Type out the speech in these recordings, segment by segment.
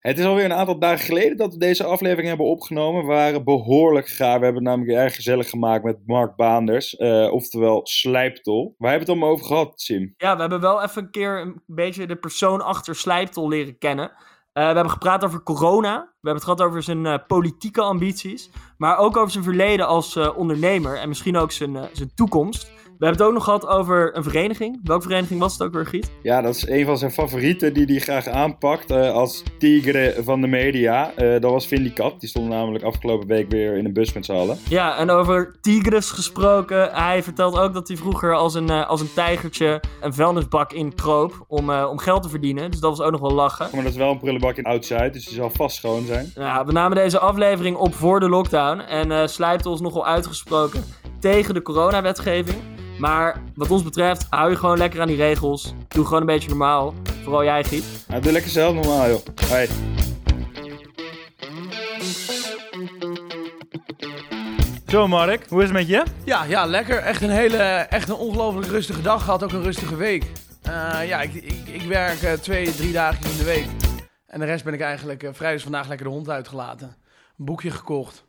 Het is alweer een aantal dagen geleden dat we deze aflevering hebben opgenomen. We waren behoorlijk gaar. We hebben het namelijk erg gezellig gemaakt met Mark Baanders, uh, oftewel Slijptol. Waar hebben we het allemaal over gehad, Sim? Ja, we hebben wel even een keer een beetje de persoon achter Slijptol leren kennen. Uh, we hebben gepraat over corona. We hebben het gehad over zijn uh, politieke ambities. Maar ook over zijn verleden als ondernemer. En misschien ook zijn, zijn toekomst. We hebben het ook nog gehad over een vereniging. Welke vereniging was het ook weer, Giet? Ja, dat is een van zijn favorieten die hij graag aanpakt uh, als tigre van de media. Uh, dat was Vindicat. Die stond namelijk afgelopen week weer in een bus met z'n allen. Ja, en over tigres gesproken. Hij vertelt ook dat hij vroeger als een, uh, als een tijgertje een vuilnisbak in kroop om, om geld te verdienen. Dus dat was ook nog wel lachen. Maar dat is wel een prullenbak in Oud-Zuid, dus die zal vast schoon zijn. Ja, we namen deze aflevering op voor de lockdown. En slijpt ons nogal uitgesproken tegen de coronawetgeving. Maar wat ons betreft, hou je gewoon lekker aan die regels. Doe gewoon een beetje normaal. Vooral jij, Giet. Ja, doe lekker zelf normaal, joh. Hoi. Zo Mark, hoe is het met je? Ja, ja lekker. Echt een hele, echt een ongelooflijk rustige dag gehad. Ook een rustige week. Uh, ja, ik, ik, ik werk uh, twee, drie dagen in de week. En de rest ben ik eigenlijk uh, vrij dus vandaag lekker de hond uitgelaten. Een boekje gekocht.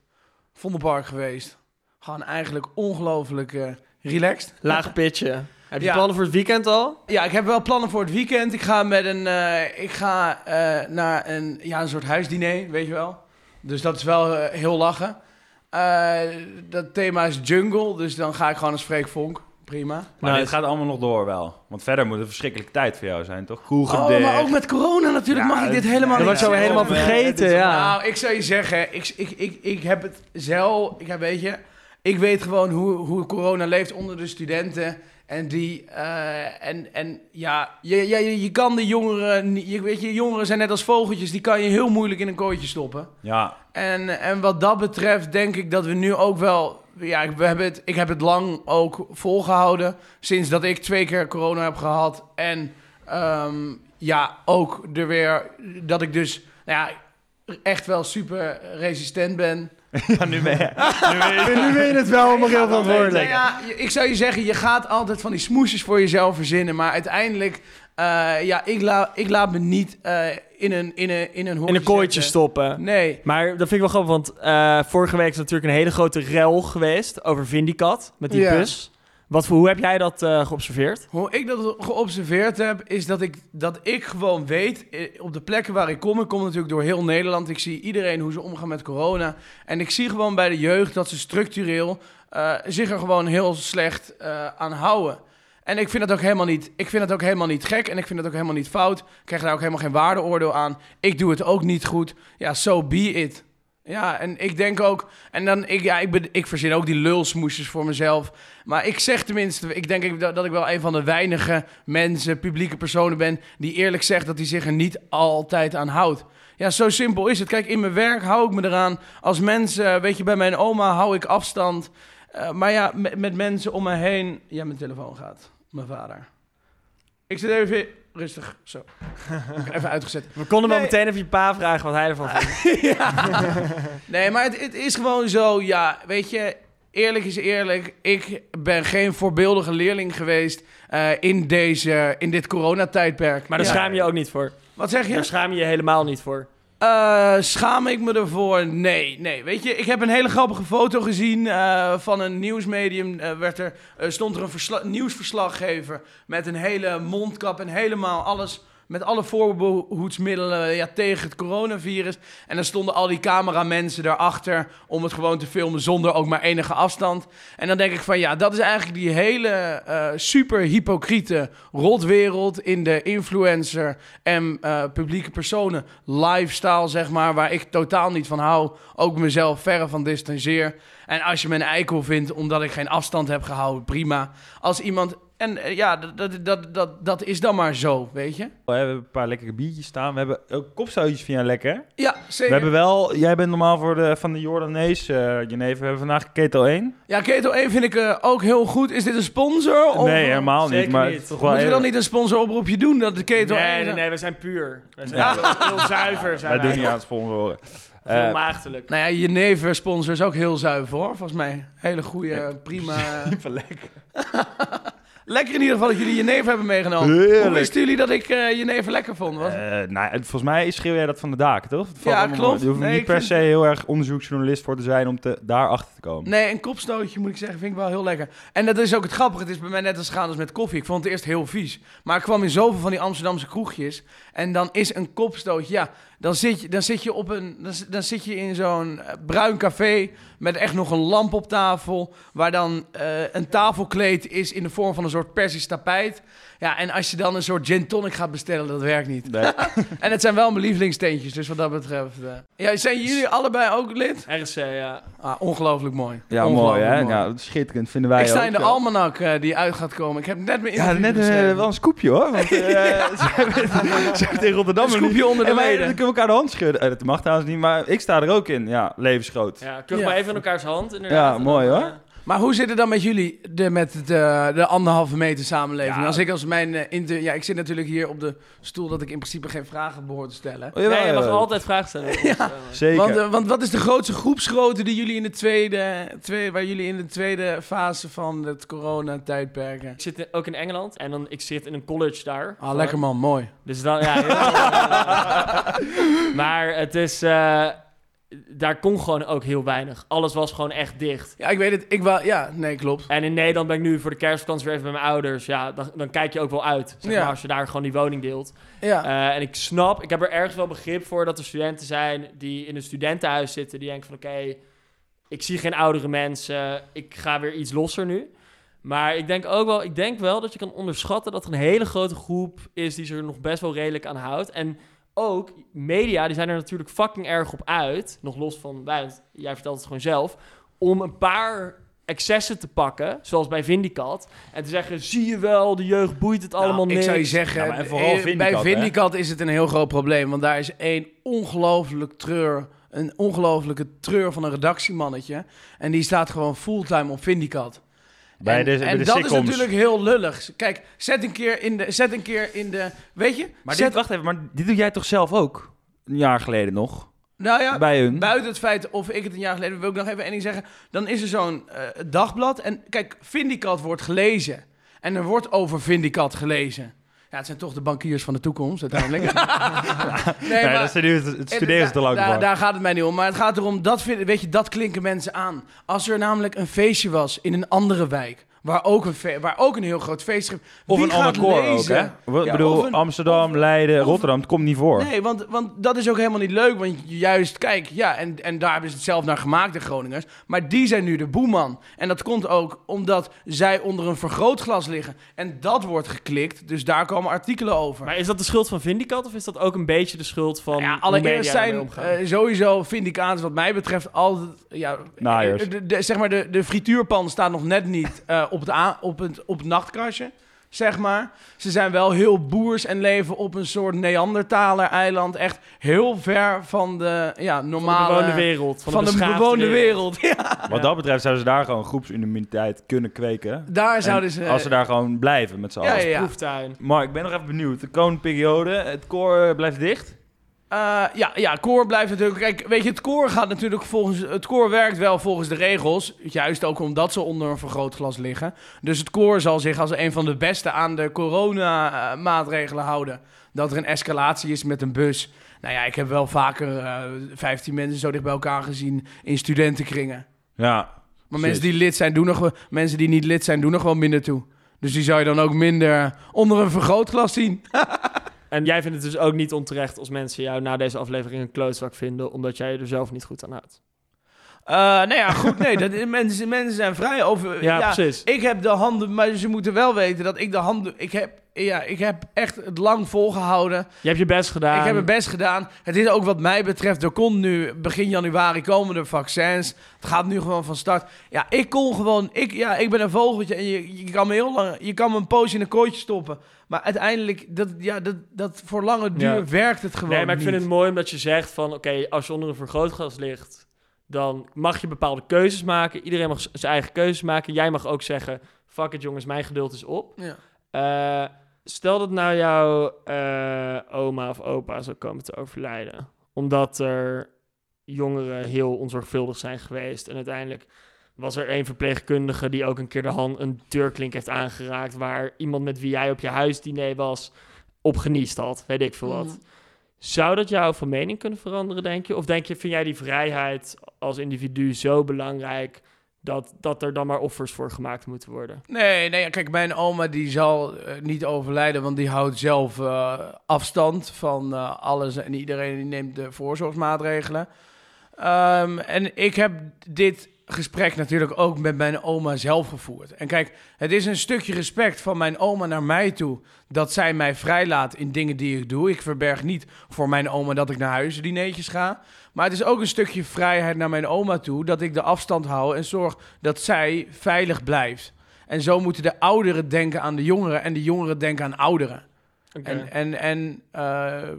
Vondelpark geweest. Gewoon eigenlijk ongelooflijk relaxed. Laag pitchen. Heb je ja. plannen voor het weekend al? Ja, ik heb wel plannen voor het weekend. Ik ga met een, uh, ik ga uh, naar een, ja, een soort huisdiner, weet je wel. Dus dat is wel uh, heel lachen. dat thema is jungle, dus dan ga ik gewoon als Freek Vonk. Prima. Maar nou, het gaat allemaal nog door wel. Want verder moet het een verschrikkelijke tijd voor jou zijn, toch? Goed oh, maar ook met corona natuurlijk ja, mag ik dit helemaal niet. Dat was zo helemaal vergeten, ja. Nou, ik zou je zeggen, ik, ik, ik, ik heb het zelf, ik heb, weet je ik weet gewoon hoe, hoe corona leeft onder de studenten. En die, uh, en, en ja, je, je, je kan de jongeren, je, weet je, jongeren zijn net als vogeltjes, die kan je heel moeilijk in een kooitje stoppen. Ja. En, en wat dat betreft denk ik dat we nu ook wel, ja, we hebben het, ik heb het lang ook volgehouden, sinds dat ik twee keer corona heb gehad. En um, ja, ook er weer, dat ik dus, nou ja, echt wel super resistent ben. Ja, nu ben je, nu ben je, het wel heel verantwoordelijk. Ja, ik zou je zeggen, je gaat altijd van die smoesjes voor jezelf verzinnen. Maar uiteindelijk, uh, ja, ik, la, ik laat me niet uh, in een, in een, in een, in een kooitje stoppen. Nee. Maar dat vind ik wel grappig, want uh, vorige week is natuurlijk een hele grote rel geweest over Vindicat met die ja. bus. Wat voor, hoe heb jij dat uh, geobserveerd? Hoe ik dat geobserveerd heb, is dat ik, dat ik gewoon weet, eh, op de plekken waar ik kom, ik kom natuurlijk door heel Nederland, ik zie iedereen hoe ze omgaan met corona. En ik zie gewoon bij de jeugd dat ze structureel uh, zich er gewoon heel slecht uh, aan houden. En ik vind dat ook helemaal niet, ik vind dat ook helemaal niet gek en ik vind dat ook helemaal niet fout. Ik krijg daar ook helemaal geen waardeoordeel aan. Ik doe het ook niet goed. Ja, so be it. Ja, en ik denk ook, en dan, ik, ja, ik, ben, ik verzin ook die lulsmoesjes voor mezelf. Maar ik zeg tenminste, ik denk dat, dat ik wel een van de weinige mensen, publieke personen ben, die eerlijk zegt dat hij zich er niet altijd aan houdt. Ja, zo simpel is het. Kijk, in mijn werk hou ik me eraan. Als mensen, weet je, bij mijn oma hou ik afstand. Uh, maar ja, met, met mensen om me heen. Ja, mijn telefoon gaat. Mijn vader. Ik zit even rustig. Zo. Even uitgezet. We konden nee. wel meteen even je pa vragen wat hij ervan vindt. ja. Nee, maar het, het, is gewoon zo, ja, weet je, eerlijk is eerlijk. Ik ben geen voorbeeldige leerling geweest uh, in, deze, in dit coronatijdperk. Maar daar ja. schaam je ook niet voor. Wat zeg je? Daar schaam je je helemaal niet voor. Uh, schaam ik me ervoor? Nee, nee. Weet je, ik heb een hele grappige foto gezien uh, van een nieuwsmedium. Uh, werd er, stond er een nieuwsverslaggever met een hele mondkap en helemaal alles met alle voorbehoedsmiddelen ja, tegen het coronavirus. En dan stonden al die cameramensen daarachter om het gewoon te filmen zonder ook maar enige afstand. En dan denk ik van ja, dat is eigenlijk die hele uh, super hypocriete rotwereld in de influencer en uh, publieke personen lifestyle, zeg maar, waar ik totaal niet van hou. Ook mezelf verre van distanceer. En als je me een eikel vindt omdat ik geen afstand heb gehouden, prima. Als iemand en uh, ja, dat, dat, dat, dat is dan maar zo, weet je. We hebben een paar lekkere biertjes staan. We hebben ook kopstootjes van jou lekker. Ja, zeker. We hebben wel, jij bent normaal voor de, van de Jordanees uh, Genever. We hebben vandaag Keto 1. Ja, Keto 1 vind ik uh, ook heel goed. Is dit een sponsor? Of? Nee, helemaal niet. Maar niet. Toch Moet je dan niet een sponsoroproepje doen dat de Keto nee, 1... Nee, nee, we zijn puur. We zijn ja. heel, zuiver. Zijn wij, wij doen niet aan sponsoren. Veel uh, maagdelijk. Nou ja, Jenever sponsor is ook heel zuiver hoor, volgens mij. Hele goede, prima... Super lekker. Lekker in ieder geval dat jullie je neven hebben meegenomen. Heerlijk. Hoe wisten jullie dat ik eh je neven lekker vond? Was- Eh, nou, volgens mij schreeuw jij dat van de daken, toch? Ja, allemaal- klopt. Je hoeft Nee, niet ik per vind- se heel erg onderzoeksjournalist voor te zijn om te, daarachter te komen. Nee, een kopstootje moet ik zeggen, vind ik wel heel lekker. En dat is ook het grappige. Het is bij mij net als gaan als met koffie. Ik vond het eerst heel vies. Maar ik kwam in zoveel van die Amsterdamse kroegjes. En dan is een kopstootje, ja, dan zit je, dan zit je, op een, dan, zit je in zo'n eh, bruin café met echt nog een lamp op tafel. Waar dan eh, een tafelkleed is in de vorm van een soort persisch tapijt. Ja, en als je dan een soort gin tonic gaat bestellen, dat werkt niet. Nee. En het zijn wel mijn lievelingsteentjes, dus wat dat betreft... eh. Ja, zijn jullie allebei ook lid? RSC, ja. Ah, ongelooflijk mooi. Ja, mooi Ongelooflijk hè? mooi. Ja, dat is schitterend, vinden wij ik sta ook. in de Ja. almanak eh, die uit gaat komen. Ik heb net mijn Ja, net eh, wel een scoopje hoor. Want eh, ze hebben- in Rotterdam Een scoopje onder de leden. Dan kunnen we elkaar de hand schudden. Dat mag trouwens niet, maar ik sta er ook in. Ja, levensgroot. Ja, Ja. maar even in elkaars hand, inderdaad. Ja, mooi, dan, hoor. Eh, Maar hoe zit het dan met jullie de, met de, de anderhalve meter samenleving? Ja. Als ik als mijn eh, inter- ja, ik zit natuurlijk hier op de stoel dat ik in principe geen vragen behoor te stellen. Oh, jawel, nee, je mag altijd vragen stellen. Eh, Zeker. Want, eh, want wat is de grootste groepsgrootte die jullie in de tweede, twee, waar jullie in de tweede fase van het coronatijdperk? ik zit in- ook in Engeland en dan, ik zit in een college daar. Ah, lekker man, mooi. Dus dan, ja. heel- maar het is, eh, daar kon gewoon ook heel weinig. Alles was gewoon echt dicht. Ja, ik weet het. Ik wou, ja, nee, klopt. En in Nederland ben ik nu voor de kerstvakantie weer even bij mijn ouders. Ja, dan, dan kijk je ook wel uit. Zeg Ja. maar, als je daar gewoon die woning deelt. Ja. Eh, en ik snap, ik heb er ergens wel begrip voor dat er studenten zijn die in een studentenhuis zitten. Die denken van oké, ik zie geen oudere mensen. Ik ga weer iets losser nu. Maar ik denk ook wel, ik denk wel dat je kan onderschatten dat er een hele grote groep is die zich er nog best wel redelijk aan houdt. En ook media, die zijn er natuurlijk fucking erg op uit. Nog los van wij, want jij vertelt het gewoon zelf. Om een paar excessen te pakken, zoals bij Vindicat. En te zeggen, zie je wel, de jeugd boeit het allemaal Nou, ik niks. zou je zeggen, Ja, maar en vooral eh, Vindicat, bij hè? Vindicat is het een heel groot probleem. Want daar is één ongelooflijk treur, een ongelooflijke treur van een redactiemannetje. En die staat gewoon fulltime op Vindicat. Bij en de, bij en de dat sitcoms. is natuurlijk heel lullig. Kijk, zet een keer in de, zet een keer in de, weet je? Maar zet, dit, wacht even, maar dit doe jij toch zelf ook? Een jaar geleden nog? nou ja, bij hun? Buiten het feit of ik het een jaar geleden wil ik nog even één ding zeggen. Dan is er zo'n eh, dagblad. En kijk, Vindicat wordt gelezen. En er wordt over Vindicat gelezen. Ja, het zijn toch de bankiers van de toekomst uiteindelijk. nee, nee, maar- dat is nu, het en studeren ze te lang daar, daar gaat het mij niet om. Maar het gaat erom, dat, vind, weet je, dat klinken mensen aan. Als er namelijk een feestje was in een andere wijk... waar ook een, waar ook een heel groot feest... Of wie een gaat ander koor ook, hè? Ik Ja, bedoel, een- Amsterdam, of- Leiden, of- Rotterdam, het komt niet voor. Nee, want, want dat is ook helemaal niet leuk. Want juist, kijk, ja, en, en daar hebben ze het zelf naar gemaakt, de Groningers. Maar die zijn nu de boeman. En dat komt ook omdat zij onder een vergrootglas liggen. En dat wordt geklikt, dus daar komen artikelen over. Maar is dat de schuld van Vindicat of is dat ook een beetje de schuld van ja, allereerst zijn eh, sowieso vindicaten wat mij betreft altijd... Ja, eh, de, de- zeg maar, de, de frituurpan staat nog net niet eh, op, het a- op, het, op het nachtkastje, zeg maar. Ze zijn wel heel boers en leven op een soort Neandertaler-eiland. Echt heel ver van de ja, van de normale... bewoonde wereld. Van, van de, bewoonde wereld. Ja, Wat dat betreft zouden ze daar gewoon groepsimmuniteit kunnen kweken. daar En zouden ze... Als ze daar gewoon blijven met z'n Ja, allen. ja, ja. Proeftuin. Maar ik ben nog even benieuwd. De koonperiode, het koor blijft dicht. Eh, ja, ja, koor blijft natuurlijk. Kijk, weet je, het koor gaat natuurlijk volgens. Het koor werkt wel volgens de regels. Juist ook omdat ze onder een vergrootglas liggen. Dus het koor zal zich als een van de beste aan de corona-maatregelen houden. Dat er een escalatie is met een bus. Nou ja, ik heb wel vaker eh 15 mensen zo dicht bij elkaar gezien in studentenkringen. Ja. Maar Shit. mensen die lid zijn, doen nog wel, mensen die niet lid zijn, doen nog wel minder toe. Dus die zou je dan ook minder onder een vergrootglas zien. En jij vindt het dus ook niet onterecht als mensen jou na deze aflevering een klootzak vinden, omdat jij je er zelf niet goed aan houdt. Eh, nou ja, goed, nee, dat, mensen, mensen zijn vrij over... Ja, precies. Ik heb de handen, maar ze moeten wel weten dat ik de handen... Ik heb, ja, ik heb echt het lang volgehouden. Je hebt je best gedaan. Ik heb mijn best gedaan. Het is ook wat mij betreft, er komt nu, begin januari komen er vaccins. Het gaat nu gewoon van start. Ja, ik kon gewoon, ik, ja, ik ben een vogeltje en je, je kan me heel lang, je kan me een poosje in een kooitje stoppen. Maar uiteindelijk, dat, ja, dat, dat voor lange duur Ja. werkt het gewoon Nee, maar ik vind niet. het mooi omdat je zegt van... Oké, als je onder een vergrootglas ligt... dan mag je bepaalde keuzes maken. Iedereen mag zijn eigen keuzes maken. Jij mag ook zeggen... Fuck it jongens, mijn geduld is op. Ja. Eh, stel dat nou jouw eh, oma of opa zou komen te overlijden. Omdat er jongeren heel onzorgvuldig zijn geweest. En uiteindelijk was er een verpleegkundige die ook een keer de hand een deurklink heeft aangeraakt waar iemand met wie jij op je huisdiner was op geniest had, weet ik veel wat. Mhm. Zou dat jou van mening kunnen veranderen, denk je? Of denk je, vind jij die vrijheid als individu zo belangrijk dat, dat er dan maar offers voor gemaakt moeten worden? Nee, nee, kijk, mijn oma die zal eh, niet overlijden, want die houdt zelf eh, afstand van eh, alles en iedereen die neemt de voorzorgsmaatregelen. Ehm, en ik heb dit gesprek natuurlijk ook met mijn oma zelf gevoerd. En kijk, het is een stukje respect van mijn oma naar mij toe dat zij mij vrijlaat in dingen die ik doe. Ik verberg niet voor mijn oma dat ik naar huis dineetjes ga. Maar het is ook een stukje vrijheid naar mijn oma toe dat ik de afstand hou en zorg dat zij veilig blijft. En zo moeten de ouderen denken aan de jongeren en de jongeren denken aan ouderen. En, en, en eh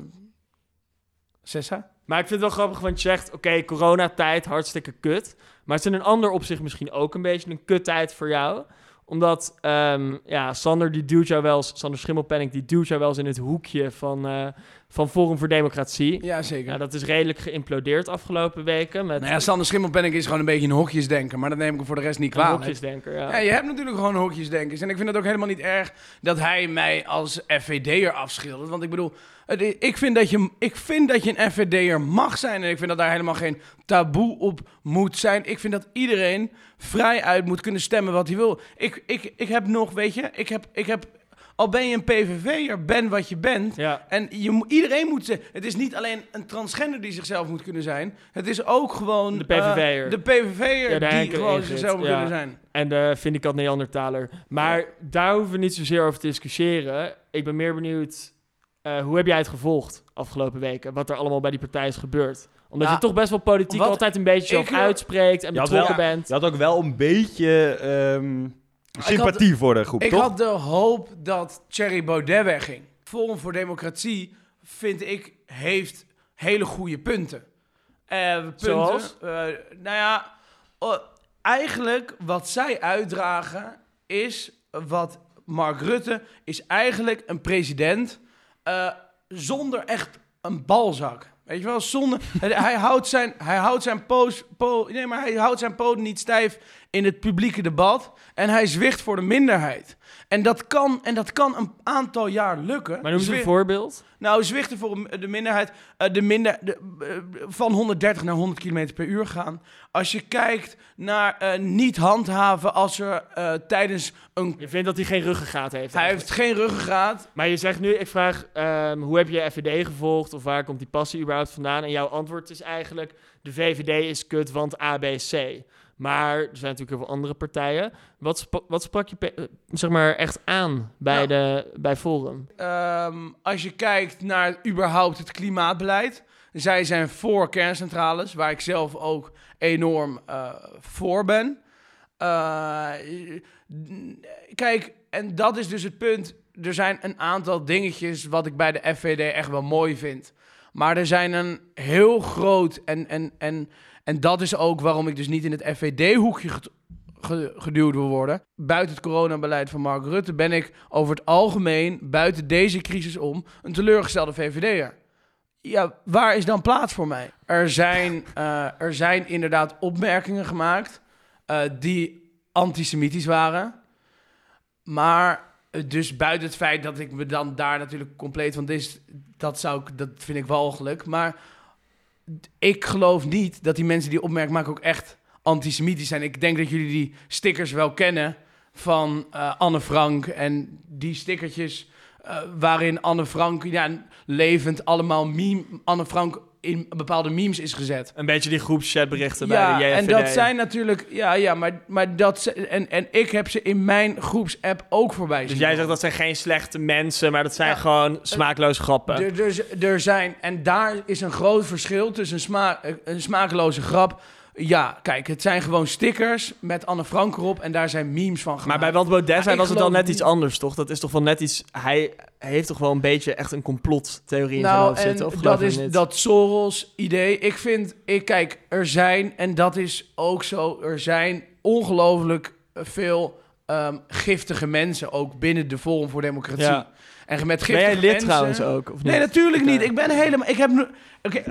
Sessa? Maar ik vind het wel grappig, want je zegt, oké, coronatijd, hartstikke kut. Maar het is in een ander opzicht misschien ook een beetje een kuttijd voor jou. Omdat, ehm, ja, Sander die duwt jou wel eens, Sander Schimmelpenning, die duwt jou wel eens in het hoekje van, eh, van Forum voor Democratie. Ja, zeker. Ja, dat is redelijk geïmplodeerd afgelopen weken. Met Nou ja, Sander Schimmelpenninck is gewoon een beetje een hokjesdenker, maar dat neem ik hem voor de rest niet een kwalijk. hokjesdenker. Ja. Ja, je hebt natuurlijk gewoon hokjesdenkers. En ik vind het ook helemaal niet erg dat hij mij als FVD'er afschildert. Want ik bedoel, ik vind, dat je, ik vind dat je een FVD'er mag zijn. En ik vind dat daar helemaal geen taboe op moet zijn. Ik vind dat iedereen vrij uit moet kunnen stemmen wat hij wil. Ik, ik, ik heb nog, weet je, ik heb, ik heb, al ben je een PVV'er, ben wat je bent. Ja. En je, iedereen moet ze. Het is niet alleen een transgender die zichzelf moet kunnen zijn. Het is ook gewoon. De PVV'er. eh, de PVV'er Ja, de die gewoon zichzelf moet ja. kunnen zijn. En de vind ik dat Neandertaler. Maar daar hoeven we niet zozeer over te discussiëren. Ik ben meer benieuwd, eh, hoe heb jij het gevolgd afgelopen weken? Wat er allemaal bij die partij is gebeurd? Omdat Ja, je toch best wel politiek altijd een beetje eh, uitspreekt en betrokken wel- bent. Je had ook wel een beetje ehm, sympathie voor de groep, Ik toch? had de hoop dat Thierry Baudet wegging. Forum voor Democratie, vind ik, heeft hele goede punten. Eh, punten Zoals? eh, nou ja, eigenlijk wat zij uitdragen is wat Mark Rutte is eigenlijk een president eh, zonder echt een balzak. Weet je wel, zonder. hij, houdt zijn, hij houdt zijn poos, po, nee, maar hij houdt zijn poten niet stijf in het publieke debat. En hij zwicht voor de minderheid. En dat kan, en dat kan een aantal jaar lukken. Maar noem eens een voorbeeld. nou, zwichten voor de minderheid. eh, de minder, de, eh, van 130 naar 100 km per uur gaan. Als je kijkt naar eh, niet handhaven als er tijdens een. Je vindt dat hij geen ruggengraat heeft. Hij eigenlijk. heeft geen ruggengraat. Maar je zegt nu, ik vraag, ehm, hoe heb je FVD gevolgd? Of waar komt die passie überhaupt vandaan? En jouw antwoord is eigenlijk, de VVD is kut, want ABC. Maar er zijn natuurlijk heel veel andere partijen. Wat, wat sprak je eh, zeg maar echt aan bij, Nou. de, bij Forum? Ehm, als je kijkt naar überhaupt het klimaatbeleid. Zij zijn voor kerncentrales, waar ik zelf ook enorm eh, voor ben. Eh, kijk, en dat is dus het punt. Er zijn een aantal dingetjes wat ik bij de FVD echt wel mooi vind. Maar er zijn een heel groot, en, en, en, en dat is ook waarom ik dus niet in het FVD-hoekje ge- geduwd wil worden. Buiten het coronabeleid van Mark Rutte ben ik over het algemeen, buiten deze crisis om, een teleurgestelde VVD'er. Ja, waar is dan plaats voor mij? Er zijn, eh, er zijn inderdaad opmerkingen gemaakt eh, die antisemitisch waren. Maar eh, dus buiten het feit dat ik me dan daar natuurlijk compleet van dat zou ik, dat vind ik walgelijk. Maar ik geloof niet dat die mensen die opmerking maken ook echt antisemitisch zijn. Ik denk dat jullie die stickers wel kennen van eh, Anne Frank en die stickertjes eh, waarin Anne Frank ja, levend allemaal meme, Anne Frank in bepaalde memes is gezet. Een beetje die groepschatberichten Ja, bij de en JFVD. dat zijn natuurlijk, ja, ja, maar, maar dat, en, en ik heb ze in mijn groepsapp ook voorbij Dus zien jij komen. zegt dat zijn geen slechte mensen, maar dat zijn Ja. gewoon smaakloze grappen. Er, er, er zijn, en daar is een groot verschil tussen een, sma een smakeloze grap. Ja, kijk, het zijn gewoon stickers met Anne Frank erop en daar zijn memes van Maar gemaakt. bij Want Baudet Ja, zijn was het dan net iets anders, toch? Dat is toch wel net iets... Hij heeft toch wel een beetje echt een complottheorie in zijn nou, hoofd en zitten? Of dat is niet? dat Soros-idee. Ik vind, ik kijk, er zijn, en dat is ook zo, er zijn ongelooflijk veel ehm, giftige mensen ook binnen de Forum voor Democratie. Ja. En met Ben giftige jij lid mensen, trouwens ook, of niet? Nee, natuurlijk niet. Ik ben helemaal. Ik heb. Oké,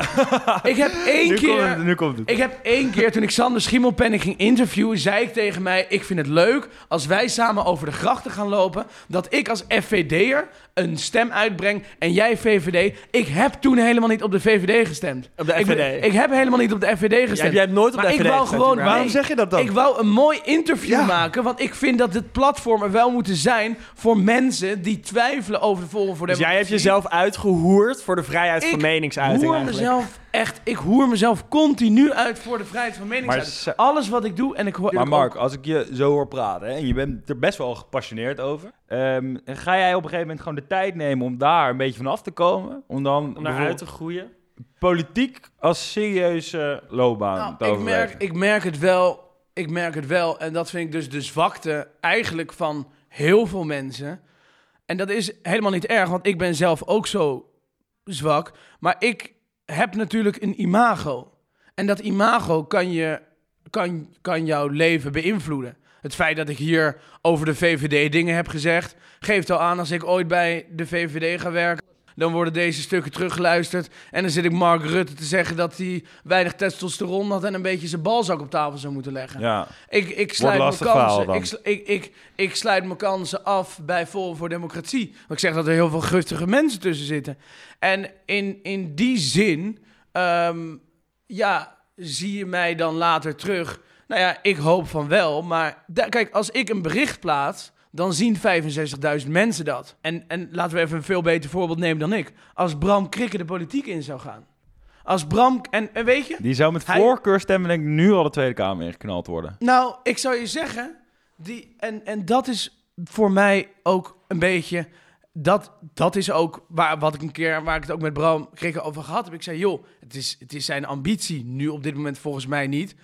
ik heb één nu, keer... komt het, nu komt het. Ik heb één keer, toen ik Sander Schimmelpenning ging interviewen, zei ik tegen mij: Ik vind het leuk als wij samen over de grachten gaan lopen. Dat ik als FVD'er een stem uitbreng en jij VVD. Ik heb toen helemaal niet op de VVD gestemd. Op de Ik, FVD. ik heb helemaal niet op de FVD gestemd. jij hebt nooit op Maar de ik FVD wou gestemd, gewoon-. Waarom zeg je dat dan? Ik wou een mooi interview Ja. maken, want ik vind dat dit platform er wel moeten zijn voor mensen die twijfelen over de Forum voor Dus jij hebt jezelf uitgehoerd voor de vrijheid van Ik meningsuiting eigenlijk. mezelf echt, ik hoer mezelf continu uit voor de vrijheid van meningsuiting. Alles wat ik doe en ik hoor. Maar ik Mark, als ik je zo hoor praten, hè, en je bent er best wel gepassioneerd over, ehm, ga jij op een gegeven moment gewoon de tijd nemen om daar een beetje van af te komen? Om dan Om naar uit te groeien. politiek als serieuze loopbaan Nou, te ik, overwegen? merk, ik merk het wel. Ik merk het wel. En dat vind ik dus de zwakte eigenlijk van heel veel mensen. En dat is helemaal niet erg, want ik ben zelf ook zo zwak. Maar ik heb natuurlijk een imago. En dat imago kan, je, kan, kan jouw leven beïnvloeden. Het feit dat ik hier over de VVD dingen heb gezegd, geeft al aan als ik ooit bij de VVD ga werken. Dan worden deze stukken teruggeluisterd. En dan zit ik Mark Rutte te zeggen dat hij weinig testosteron had en een beetje zijn balzak op tafel zou moeten leggen. Ja, Ik, ik sluit mijn kansen. Ik, ik, ik, ik sluit mijn kansen af bij Forum voor Democratie. Want ik zeg dat er heel veel gustige mensen tussen zitten. En in, in die zin, ehm, ja, zie je mij dan later terug. Nou ja, ik hoop van wel. Maar kijk, als ik een bericht plaats, dan zien 65.000 mensen dat. En, en laten we even een veel beter voorbeeld nemen dan ik. Als Bram Krikke de politiek in zou gaan. Als Bram, en, en weet je, die zou met Hij- voorkeur stemmen denk ik nu al de Tweede Kamer ingeknald worden. Nou, ik zou je zeggen, die, en, en dat is voor mij ook een beetje. Dat, dat is ook waar, wat ik een keer, waar ik het ook met Bram Krikke over gehad heb. Ik zei, joh, het is, het is zijn ambitie. Nu op dit moment volgens mij niet.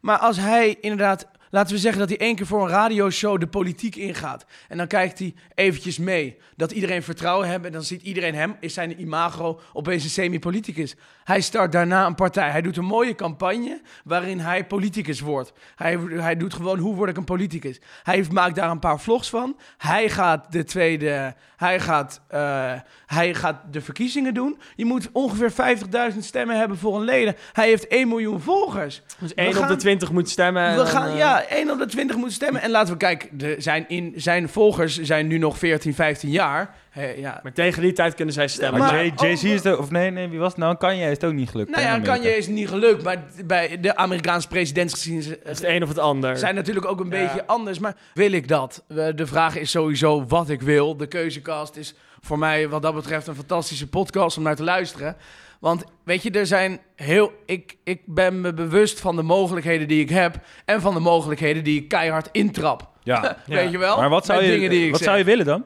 Maar als hij inderdaad, laten we zeggen dat hij één keer voor een radioshow de politiek ingaat. En dan kijkt hij eventjes mee. Dat iedereen vertrouwen heeft. En dan ziet iedereen hem, is zijn imago opeens een semi-politicus. Hij start daarna een partij. Hij doet een mooie campagne waarin hij politicus wordt. Hij, hij doet gewoon, hoe word ik een politicus? Hij heeft- maakt daar een paar vlogs van. Hij gaat de tweede, hij gaat, eh, hij gaat de verkiezingen doen. Je moet ongeveer 50.000 stemmen hebben voor een leden. Hij heeft 1 miljoen volgers. Dus 1 op de 20 moet stemmen. en We gaan, eh, ja, 1 op de 20 moet stemmen. En laten we kijken, de, zijn, in, zijn volgers zijn nu nog 14, 15 jaar. Hè, ja. Maar tegen die tijd kunnen zij stemmen. Maar, Maar- Jay- Jay-Z is de, of nee, nee, wie was het nou? Kanye is het ook niet gelukt. Nou ja, kan Amerika. je is niet gelukt. Maar bij de Amerikaanse presidentsgezien Het is het een of het ander. zijn natuurlijk ook een Ja. beetje anders. Maar wil ik dat? De vraag is sowieso wat ik wil. De keuzekast is voor mij wat dat betreft een fantastische podcast om naar te luisteren. Want weet je, er zijn heel. Ik, ik ben me bewust van de mogelijkheden die ik heb. En van de mogelijkheden die ik keihard intrap. Ja. Weet je wel? Maar wat zou Met je, dingen die ik wat zeg. zou je willen dan?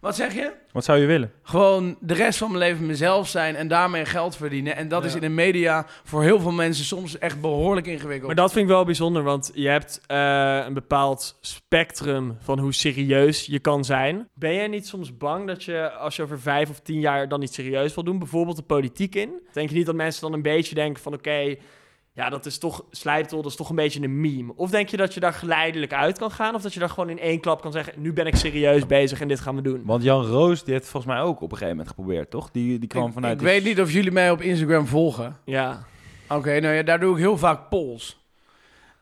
Wat zeg je? Wat zou je willen? Gewoon de rest van mijn leven mezelf zijn en daarmee geld verdienen. En dat is in de media voor heel veel mensen soms echt behoorlijk ingewikkeld. Maar dat vind ik wel bijzonder, want je hebt eh, een bepaald spectrum van hoe serieus je kan zijn. Ben jij niet soms bang dat je, als je over vijf of tien jaar dan niet serieus wil doen, bijvoorbeeld de politiek in? Denk je niet dat mensen dan een beetje denken van oké, ja, dat is toch slijptol, dat is toch een beetje een meme? Of denk je dat je daar geleidelijk uit kan gaan? Of dat je daar gewoon in één klap kan zeggen, nu ben ik serieus bezig en dit gaan we doen? Want Jan Roos, die heeft volgens mij ook op een gegeven moment geprobeerd, toch? Die, die kwam ik, vanuit... ik die- weet niet of jullie mij op Instagram volgen. Ja. Oké, nou ja, daar doe ik heel vaak polls.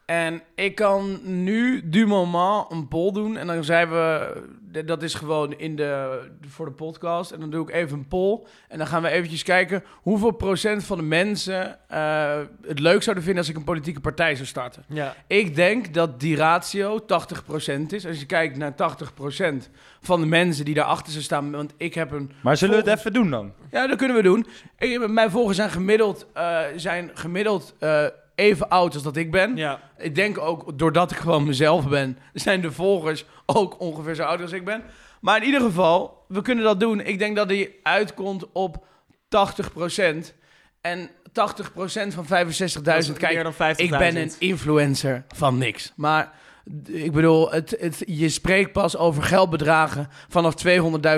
En ik kan nu, du moment, een poll doen. En dan zijn we, dat is gewoon in de, voor de podcast. En dan doe ik even een poll. En dan gaan we eventjes kijken hoeveel procent van de mensen eh, het leuk zouden vinden als ik een politieke partij zou starten. ja. Ik denk dat die ratio 80% is. Als je kijkt naar 80% van de mensen die daarachter zou staan. Want ik heb een Maar zullen we het even doen dan? ja, dat kunnen we doen. Ik, mijn volgers zijn gemiddeld, eh, zijn gemiddeld eh, even oud als dat ik ben. ja. Ik denk ook, doordat ik gewoon mezelf ben, zijn de volgers ook ongeveer zo oud als ik ben. Maar in ieder geval, we kunnen dat doen. Ik denk dat die uitkomt op 80%. En 80% van 65.000, Dat is kijk, meer dan 50.000. ik ben een influencer van niks. Maar ik bedoel, het, het, je spreekt pas over geldbedragen vanaf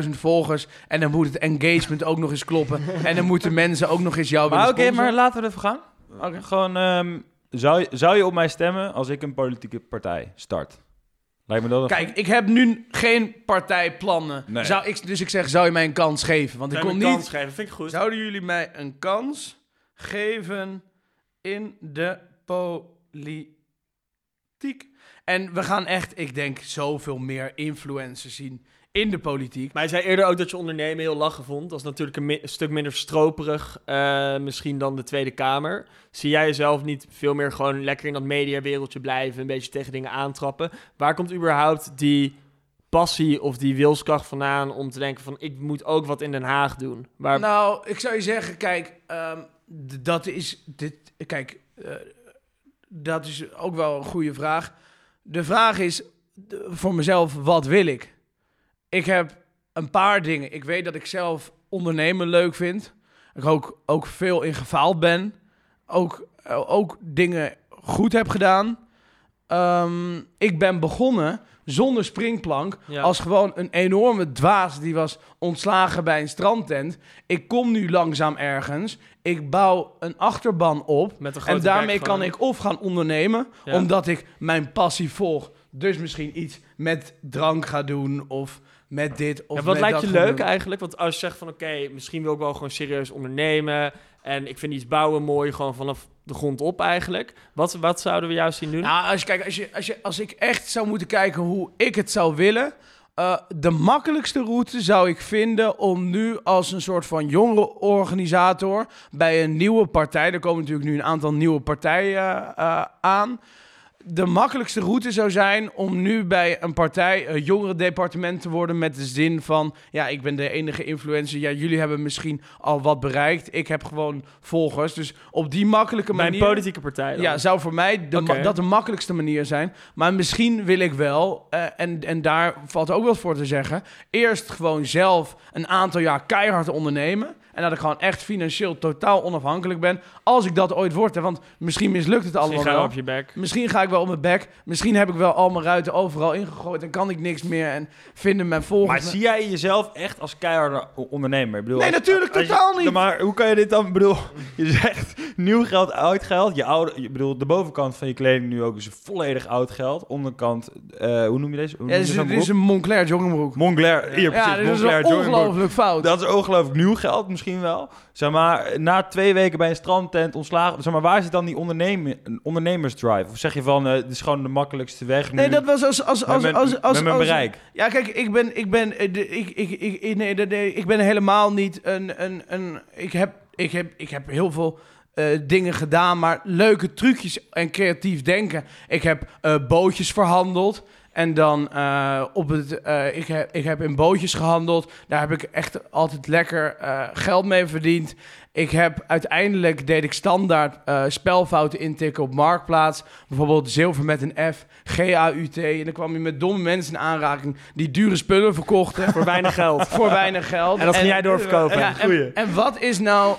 200.000 volgers. En dan moet het engagement ook nog eens kloppen. en dan moeten mensen ook nog eens jou willen oké, maar laten we even gaan. Oké. Gewoon, ehm, zou, je, zou je op mij stemmen als ik een politieke partij start? Lijkt me dat een Kijk, ik heb nu geen partijplannen. Nee. Zou ik, dus ik zeg, zou je mij een kans geven? Want ik Zou een niet... kans geven, vind ik goed. Zouden jullie mij een kans geven in de politiek. En we gaan echt, ik denk, zoveel meer influencers zien in de politiek. Maar hij zei eerder ook dat je ondernemen heel lachen vond. Dat is natuurlijk een, mi- een stuk minder stroperig eh, misschien dan de Tweede Kamer. Zie jij jezelf niet veel meer gewoon lekker in dat mediawereldje blijven, een beetje tegen dingen aantrappen? Waar komt überhaupt die passie of die wilskracht vandaan om te denken van ik moet ook wat in Den Haag doen? Waar, Nou, ik zou je zeggen, kijk, ehm, dat is. Dit, kijk, eh, dat is ook wel een goede vraag. De vraag is voor mezelf: wat wil ik? Ik heb een paar dingen. Ik weet dat ik zelf ondernemen leuk vind. Ik ook, ook veel in gefaald ben. Ook, eh, ook dingen goed heb gedaan. Ehm, ik ben begonnen zonder springplank. Ja. Als gewoon een enorme dwaas die was ontslagen bij een strandtent. Ik kom nu langzaam ergens. Ik bouw een achterban op. met een En daarmee kan ik of gaan ondernemen, Ja. omdat ik mijn passie volg. Dus misschien iets met drank ga doen of met dit of Ja, wat met lijkt dat je leuk eigenlijk? Want als je zegt van oké, misschien wil ik wel gewoon serieus ondernemen. En ik vind iets bouwen mooi, gewoon vanaf de grond op eigenlijk. Wat, wat zouden we juist zien doen? Nou, als, je, kijk, als, je, als, je, als ik echt zou moeten kijken hoe ik het zou willen. eh, de makkelijkste route zou ik vinden om nu als een soort van jongerenorganisator bij een nieuwe partij. Er komen natuurlijk nu een aantal nieuwe partijen eh, aan. De makkelijkste route zou zijn om nu bij een partij een jongerendepartement te worden met de zin van, ja, ik ben de enige influencer. Ja, jullie hebben misschien al wat bereikt. Ik heb gewoon volgers. Dus op die makkelijke manier. een politieke partij dan? Ja, zou voor mij de dat de makkelijkste manier zijn. Maar misschien wil ik wel, eh, en, en daar valt ook wat voor te zeggen, eerst gewoon zelf een aantal jaar keihard ondernemen. En dat ik gewoon echt financieel totaal onafhankelijk ben. Als ik dat ooit word. Hè, want misschien mislukt het allemaal Misschien ga wel. op je bek. Misschien ga ik wel op mijn bek. Misschien heb ik wel al mijn ruiten overal ingegooid. En kan ik niks meer. En vinden mijn Maar volgers... zie jij jezelf echt als keiharde ondernemer? Ik bedoel, Nee, als- natuurlijk als je- totaal niet. Maar hoe kan je dit dan? Ik bedoel, je zegt nieuw geld, oud geld. Je oude, je bedoel, de bovenkant van je kleding nu ook is volledig oud geld. Onderkant, eh, hoe noem je deze? Hoe ja, dit is, dit een Moncler joggingbroek. Moncler, hier precies, Ja, dit is Moncler ongelooflijk fout. Dat is ongelooflijk nieuw geld misschien wel. Zeg maar, na twee weken bij een strandtent ontslagen. Zeg maar, waar zit dan die ondernemen, ondernemersdrive? Of zeg je van, eh dit is gewoon de makkelijkste weg Nee, dat was als... als, als, als, als, met mijn bereik? Ja, kijk, ik ben, ik ben, eh, de- ik, ik, ik, nee, de- de- ik ben helemaal niet een, een, een ik heb, ik heb, ik heb heel veel eh, dingen gedaan, maar leuke trucjes en creatief denken. Ik heb bootjes verhandeld. En dan eh, op het, eh, ik, heb, ik heb in bootjes gehandeld. Daar heb ik echt altijd lekker eh, geld mee verdiend. Ik heb uiteindelijk deed ik standaard eh, spelfouten intikken op Marktplaats. Bijvoorbeeld zilver met een F, G-A-U-T. En dan kwam je met domme mensen in aanraking die dure spullen verkochten. Voor weinig geld. voor weinig geld. En dat ging jij doorverkopen. Ja, Goeie. en, en, wat is nou,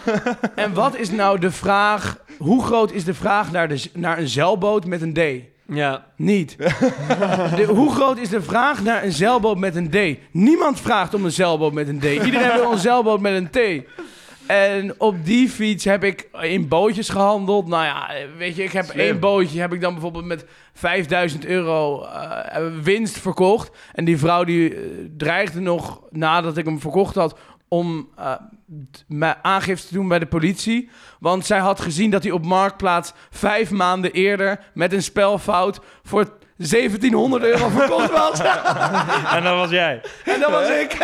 en wat is nou de vraag? Hoe groot is de vraag naar, de, naar een zeilboot met een D? Ja. Niet. De, hoe groot is de vraag naar een zeilboot met een D? Niemand vraagt om een zeilboot met een D. Iedereen wil een zeilboot met een T. En op die fiets heb ik in bootjes gehandeld. Nou ja, weet je, ik heb Slim. één bootje heb ik dan bijvoorbeeld met 5000 euro eh, winst verkocht. En die vrouw die eh, dreigde nog nadat ik hem verkocht had om eh, aangifte te doen bij de politie. Want zij had gezien dat hij op Marktplaats vijf maanden eerder met een spelfout voor 1700 euro verkocht was. En dat was jij. en dat was ik.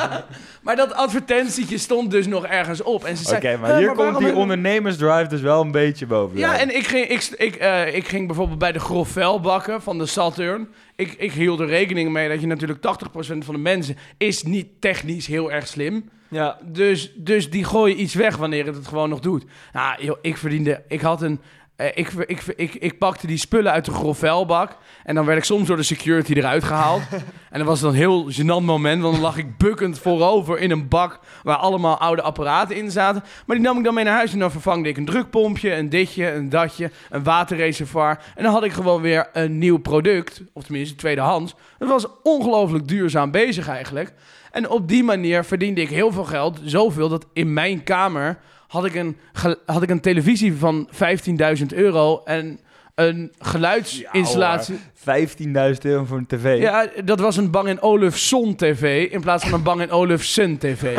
maar dat advertentietje stond dus nog ergens op. En ze Oké, zei, maar "Hè, hier waarom komt die ondernemersdrive dus wel een beetje boven. Ja, en ik ging, ik, ik, eh, ik ging bijvoorbeeld bij de grof bakken van de Saturn. Ik, ik hield er rekening mee dat je natuurlijk 80% van de mensen is niet technisch heel erg slim. Ja. Dus, dus die gooien iets weg wanneer het het gewoon nog doet. Nou, joh, ik verdiende... Ik had een... eh, ik, ik, ik, ik pakte die spullen uit de grofvelbak. En dan werd ik soms door de security eruit gehaald. en dat was dan een heel gênant moment. Want dan lag ik bukkend voorover in een bak... waar allemaal oude apparaten in zaten. Maar die nam ik dan mee naar huis. En dan vervangde ik een drukpompje, een ditje, een datje... een waterreservoir. En dan had ik gewoon weer een nieuw product. Of tenminste, tweedehands. Het was ongelooflijk duurzaam bezig eigenlijk. En op die manier verdiende ik heel veel geld. Zoveel dat in mijn kamer had ik een, had ik een televisie van 15.000 euro en een geluidsinstallatie. 15.000 euro voor een tv. Ja, dat was een Bang Olufsen TV in plaats van een Bang Olufsen TV.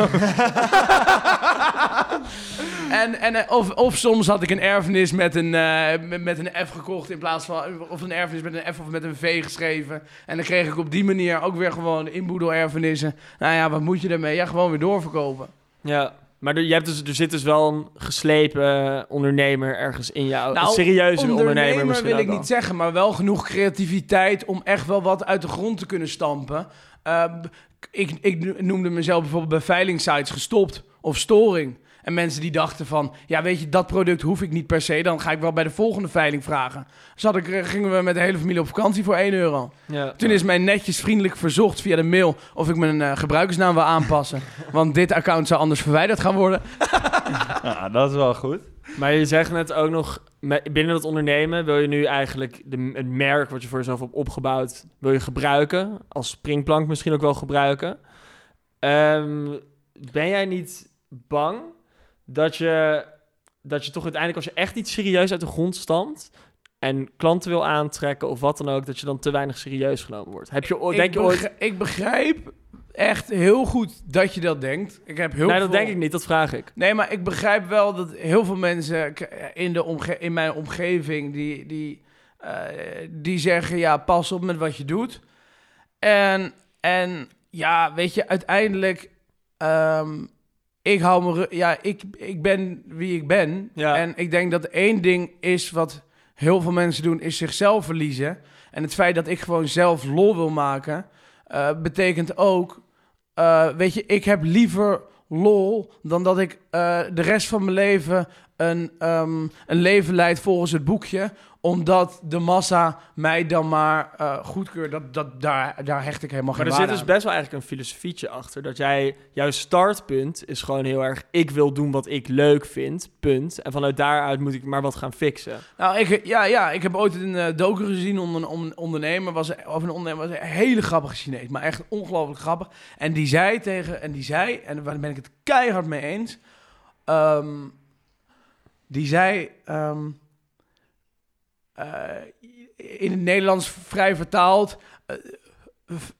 En, en, eh, of, of soms had ik een erfenis met een, eh, met, met een F gekocht in plaats van... Of een erfenis met een F of met een V geschreven. En dan kreeg ik op die manier ook weer gewoon inboedel-erfenissen. Nou ja, wat moet je ermee? Ja, gewoon weer doorverkopen. Ja. Maar er, je hebt dus, er zit dus wel een geslepen eh, ondernemer ergens in jou. Nou, een serieuze ondernemer misschien wil ik niet zeggen, maar wel genoeg creativiteit om echt wel wat uit de grond te kunnen stampen. Eh, ik, ik noemde mezelf bijvoorbeeld bij veilingsites gestopt of storing. En mensen die dachten van, ja weet je, dat product hoef ik niet per se, dan ga ik wel bij de volgende veiling vragen. Dus had ik, eh, gingen we met de hele familie op vakantie voor 1 euro. Ja. Toen is mij netjes vriendelijk verzocht via de mail of ik mijn eh, gebruikersnaam wil aanpassen. want dit account zou anders verwijderd gaan worden. Ja, dat is wel goed. Maar je zegt net ook nog, binnen het ondernemen wil je nu eigenlijk de, het merk wat je voor jezelf hebt opgebouwd, wil je gebruiken. Als springplank misschien ook wel gebruiken. Ehm, ben jij niet bang dat je, dat je toch uiteindelijk, als je echt iets serieus uit de grond stamt en klanten wil aantrekken of wat dan ook, dat je dan te weinig serieus genomen wordt? Heb je, denk ik, je ooit... ik begrijp echt heel goed dat je dat denkt. Ik heb heel Nee, veel... dat denk ik niet, dat vraag ik. Nee, maar ik begrijp wel dat heel veel mensen in, de omge in mijn omgeving... Die, die, eh, die zeggen, ja, pas op met wat je doet. En, en ja, weet je, uiteindelijk... ehm, ik hou me... Ja, ik, ik ben wie ik ben. Ja. En ik denk dat één ding is wat heel veel mensen doen... is zichzelf verliezen. En het feit dat ik gewoon zelf lol wil maken... eh, betekent ook... eh, weet je, ik heb liever lol dan dat ik eh, de rest van mijn leven een, ehm, een leven leid volgens het boekje. Omdat de massa mij dan maar eh, goedkeurt. Dat, dat, daar, daar hecht ik helemaal Maar geen er zit waarde dus aan. best wel eigenlijk een filosofietje achter. Dat jij, jouw startpunt is gewoon heel erg... ik wil doen wat ik leuk vind, punt. En vanuit daaruit moet ik maar wat gaan fixen. Nou, ik, ja, ja, ik heb ooit een uh, docu gezien onder een on- ondernemer. Was, of een ondernemer was een hele grappige Chinees. Maar echt ongelooflijk grappig. En die zei tegen... En die zei, en daar ben ik het keihard mee eens... ehm, die zei... ehm, eh, in het Nederlands vrij vertaald... eh,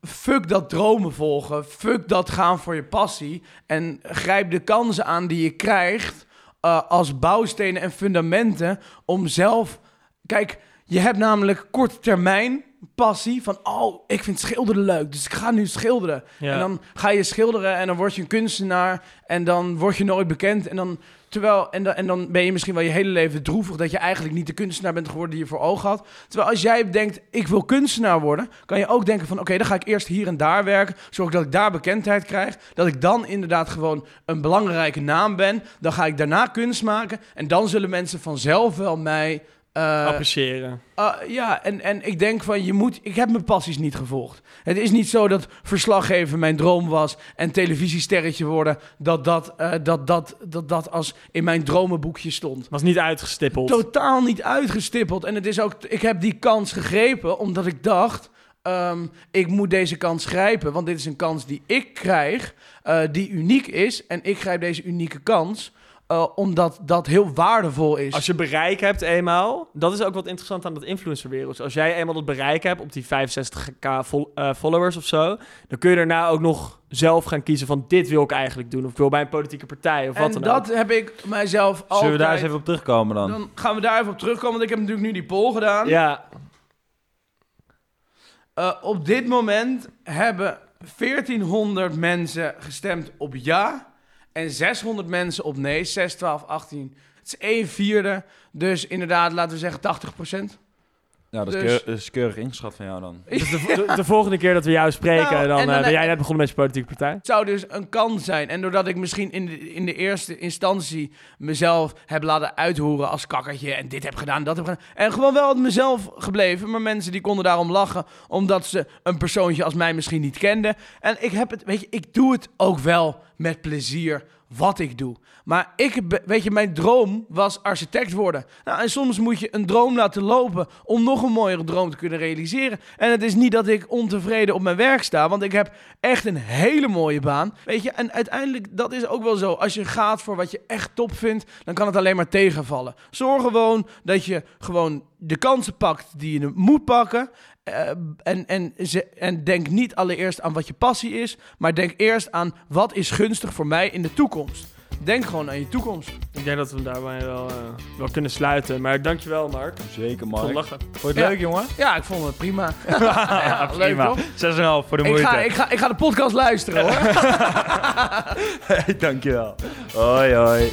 fuck dat dromen volgen. Fuck dat gaan voor je passie. En grijp de kansen aan die je krijgt... eh, als bouwstenen en fundamenten om zelf... Kijk, je hebt namelijk korte termijn passie van... oh, ik vind schilderen leuk, dus ik ga nu schilderen. Ja. En dan ga je schilderen en dan word je een kunstenaar... en dan word je nooit bekend en dan... Terwijl, en, dan, en dan ben je misschien wel je hele leven droevig dat je eigenlijk niet de kunstenaar bent geworden die je voor ogen had. Terwijl als jij denkt, ik wil kunstenaar worden, kan je ook denken van oké, dan ga ik eerst hier en daar werken. Zorg dat ik daar bekendheid krijg. Dat ik dan inderdaad gewoon een belangrijke naam ben. Dan ga ik daarna kunst maken. En dan zullen mensen vanzelf wel mij. Eh, Appreciëren. Uh, ja, en, en ik denk van, je moet... Ik heb mijn passies niet gevolgd. Het is niet zo dat verslaggever mijn droom was... en televisiesterretje worden... dat dat, eh, dat, dat, dat, dat als in mijn dromenboekje stond. Was niet uitgestippeld. Totaal niet uitgestippeld. En het is ook... Ik heb die kans gegrepen omdat ik dacht... ehm, ik moet deze kans grijpen, want dit is een kans die ik krijg... eh, die uniek is. En ik grijp deze unieke kans... eh, omdat dat heel waardevol is. Als je bereik hebt eenmaal, dat is ook wat interessant aan dat influencerwereld. Als jij eenmaal dat bereik hebt op die 65k vol- eh, followers of zo, dan kun je daarna ook nog zelf gaan kiezen van dit wil ik eigenlijk doen. Of ik wil bij een politieke partij of wat en dan ook. dat heb ik mijzelf altijd... Zullen we daar eens even op terugkomen dan? Dan gaan we daar even op terugkomen, want ik heb natuurlijk nu die poll gedaan. Ja, Eh, op dit moment hebben 1400 mensen gestemd op ja en 600 mensen op nee. 6, 12, 18. Het is 1 vierde. Dus inderdaad, laten we zeggen 80% Ja, dat is, dus- keur- dat is keurig ingeschat van jou dan. dus de, de, de volgende keer dat we jou spreken, Nou, dan, en dan- eh, ben jij net begonnen met je politieke partij. Het zou dus een kans zijn. En doordat ik misschien in de, in de eerste instantie mezelf heb laten uithoeren als kakkertje. En dit heb gedaan, dat heb gedaan. En gewoon wel mezelf gebleven. Maar mensen die konden daarom lachen. Omdat ze een persoontje als mij misschien niet kenden. En ik heb het, weet je, ik doe het ook wel met plezier wat ik doe. Maar ik, weet je, mijn droom was architect worden. Nou, en soms moet je een droom laten lopen om nog een mooiere droom te kunnen realiseren. En het is niet dat ik ontevreden op mijn werk sta, want ik heb echt een hele mooie baan. Weet je, en uiteindelijk, dat is ook wel zo. Als je gaat voor wat je echt top vindt, dan kan het alleen maar tegenvallen. Zorg gewoon dat je gewoon de kansen pakt die je moet pakken. Eh, en, en, ze, en denk niet allereerst aan wat je passie is, maar denk eerst aan wat is gunstig voor mij in de toekomst. denk gewoon aan je toekomst. Ik denk dat we daarbij wel, eh, wel kunnen sluiten. Maar dankjewel, Mark. Zeker, Ik vond Mark. lachen. Vond je het Ja. leuk, jongen? Ja, ik vond het prima. Ja, leuk, prima. toch? 6,5 voor de Ik moeite. ga, ik, ga, ik ga de podcast luisteren hoor. Dankjewel. Hoi, hoi.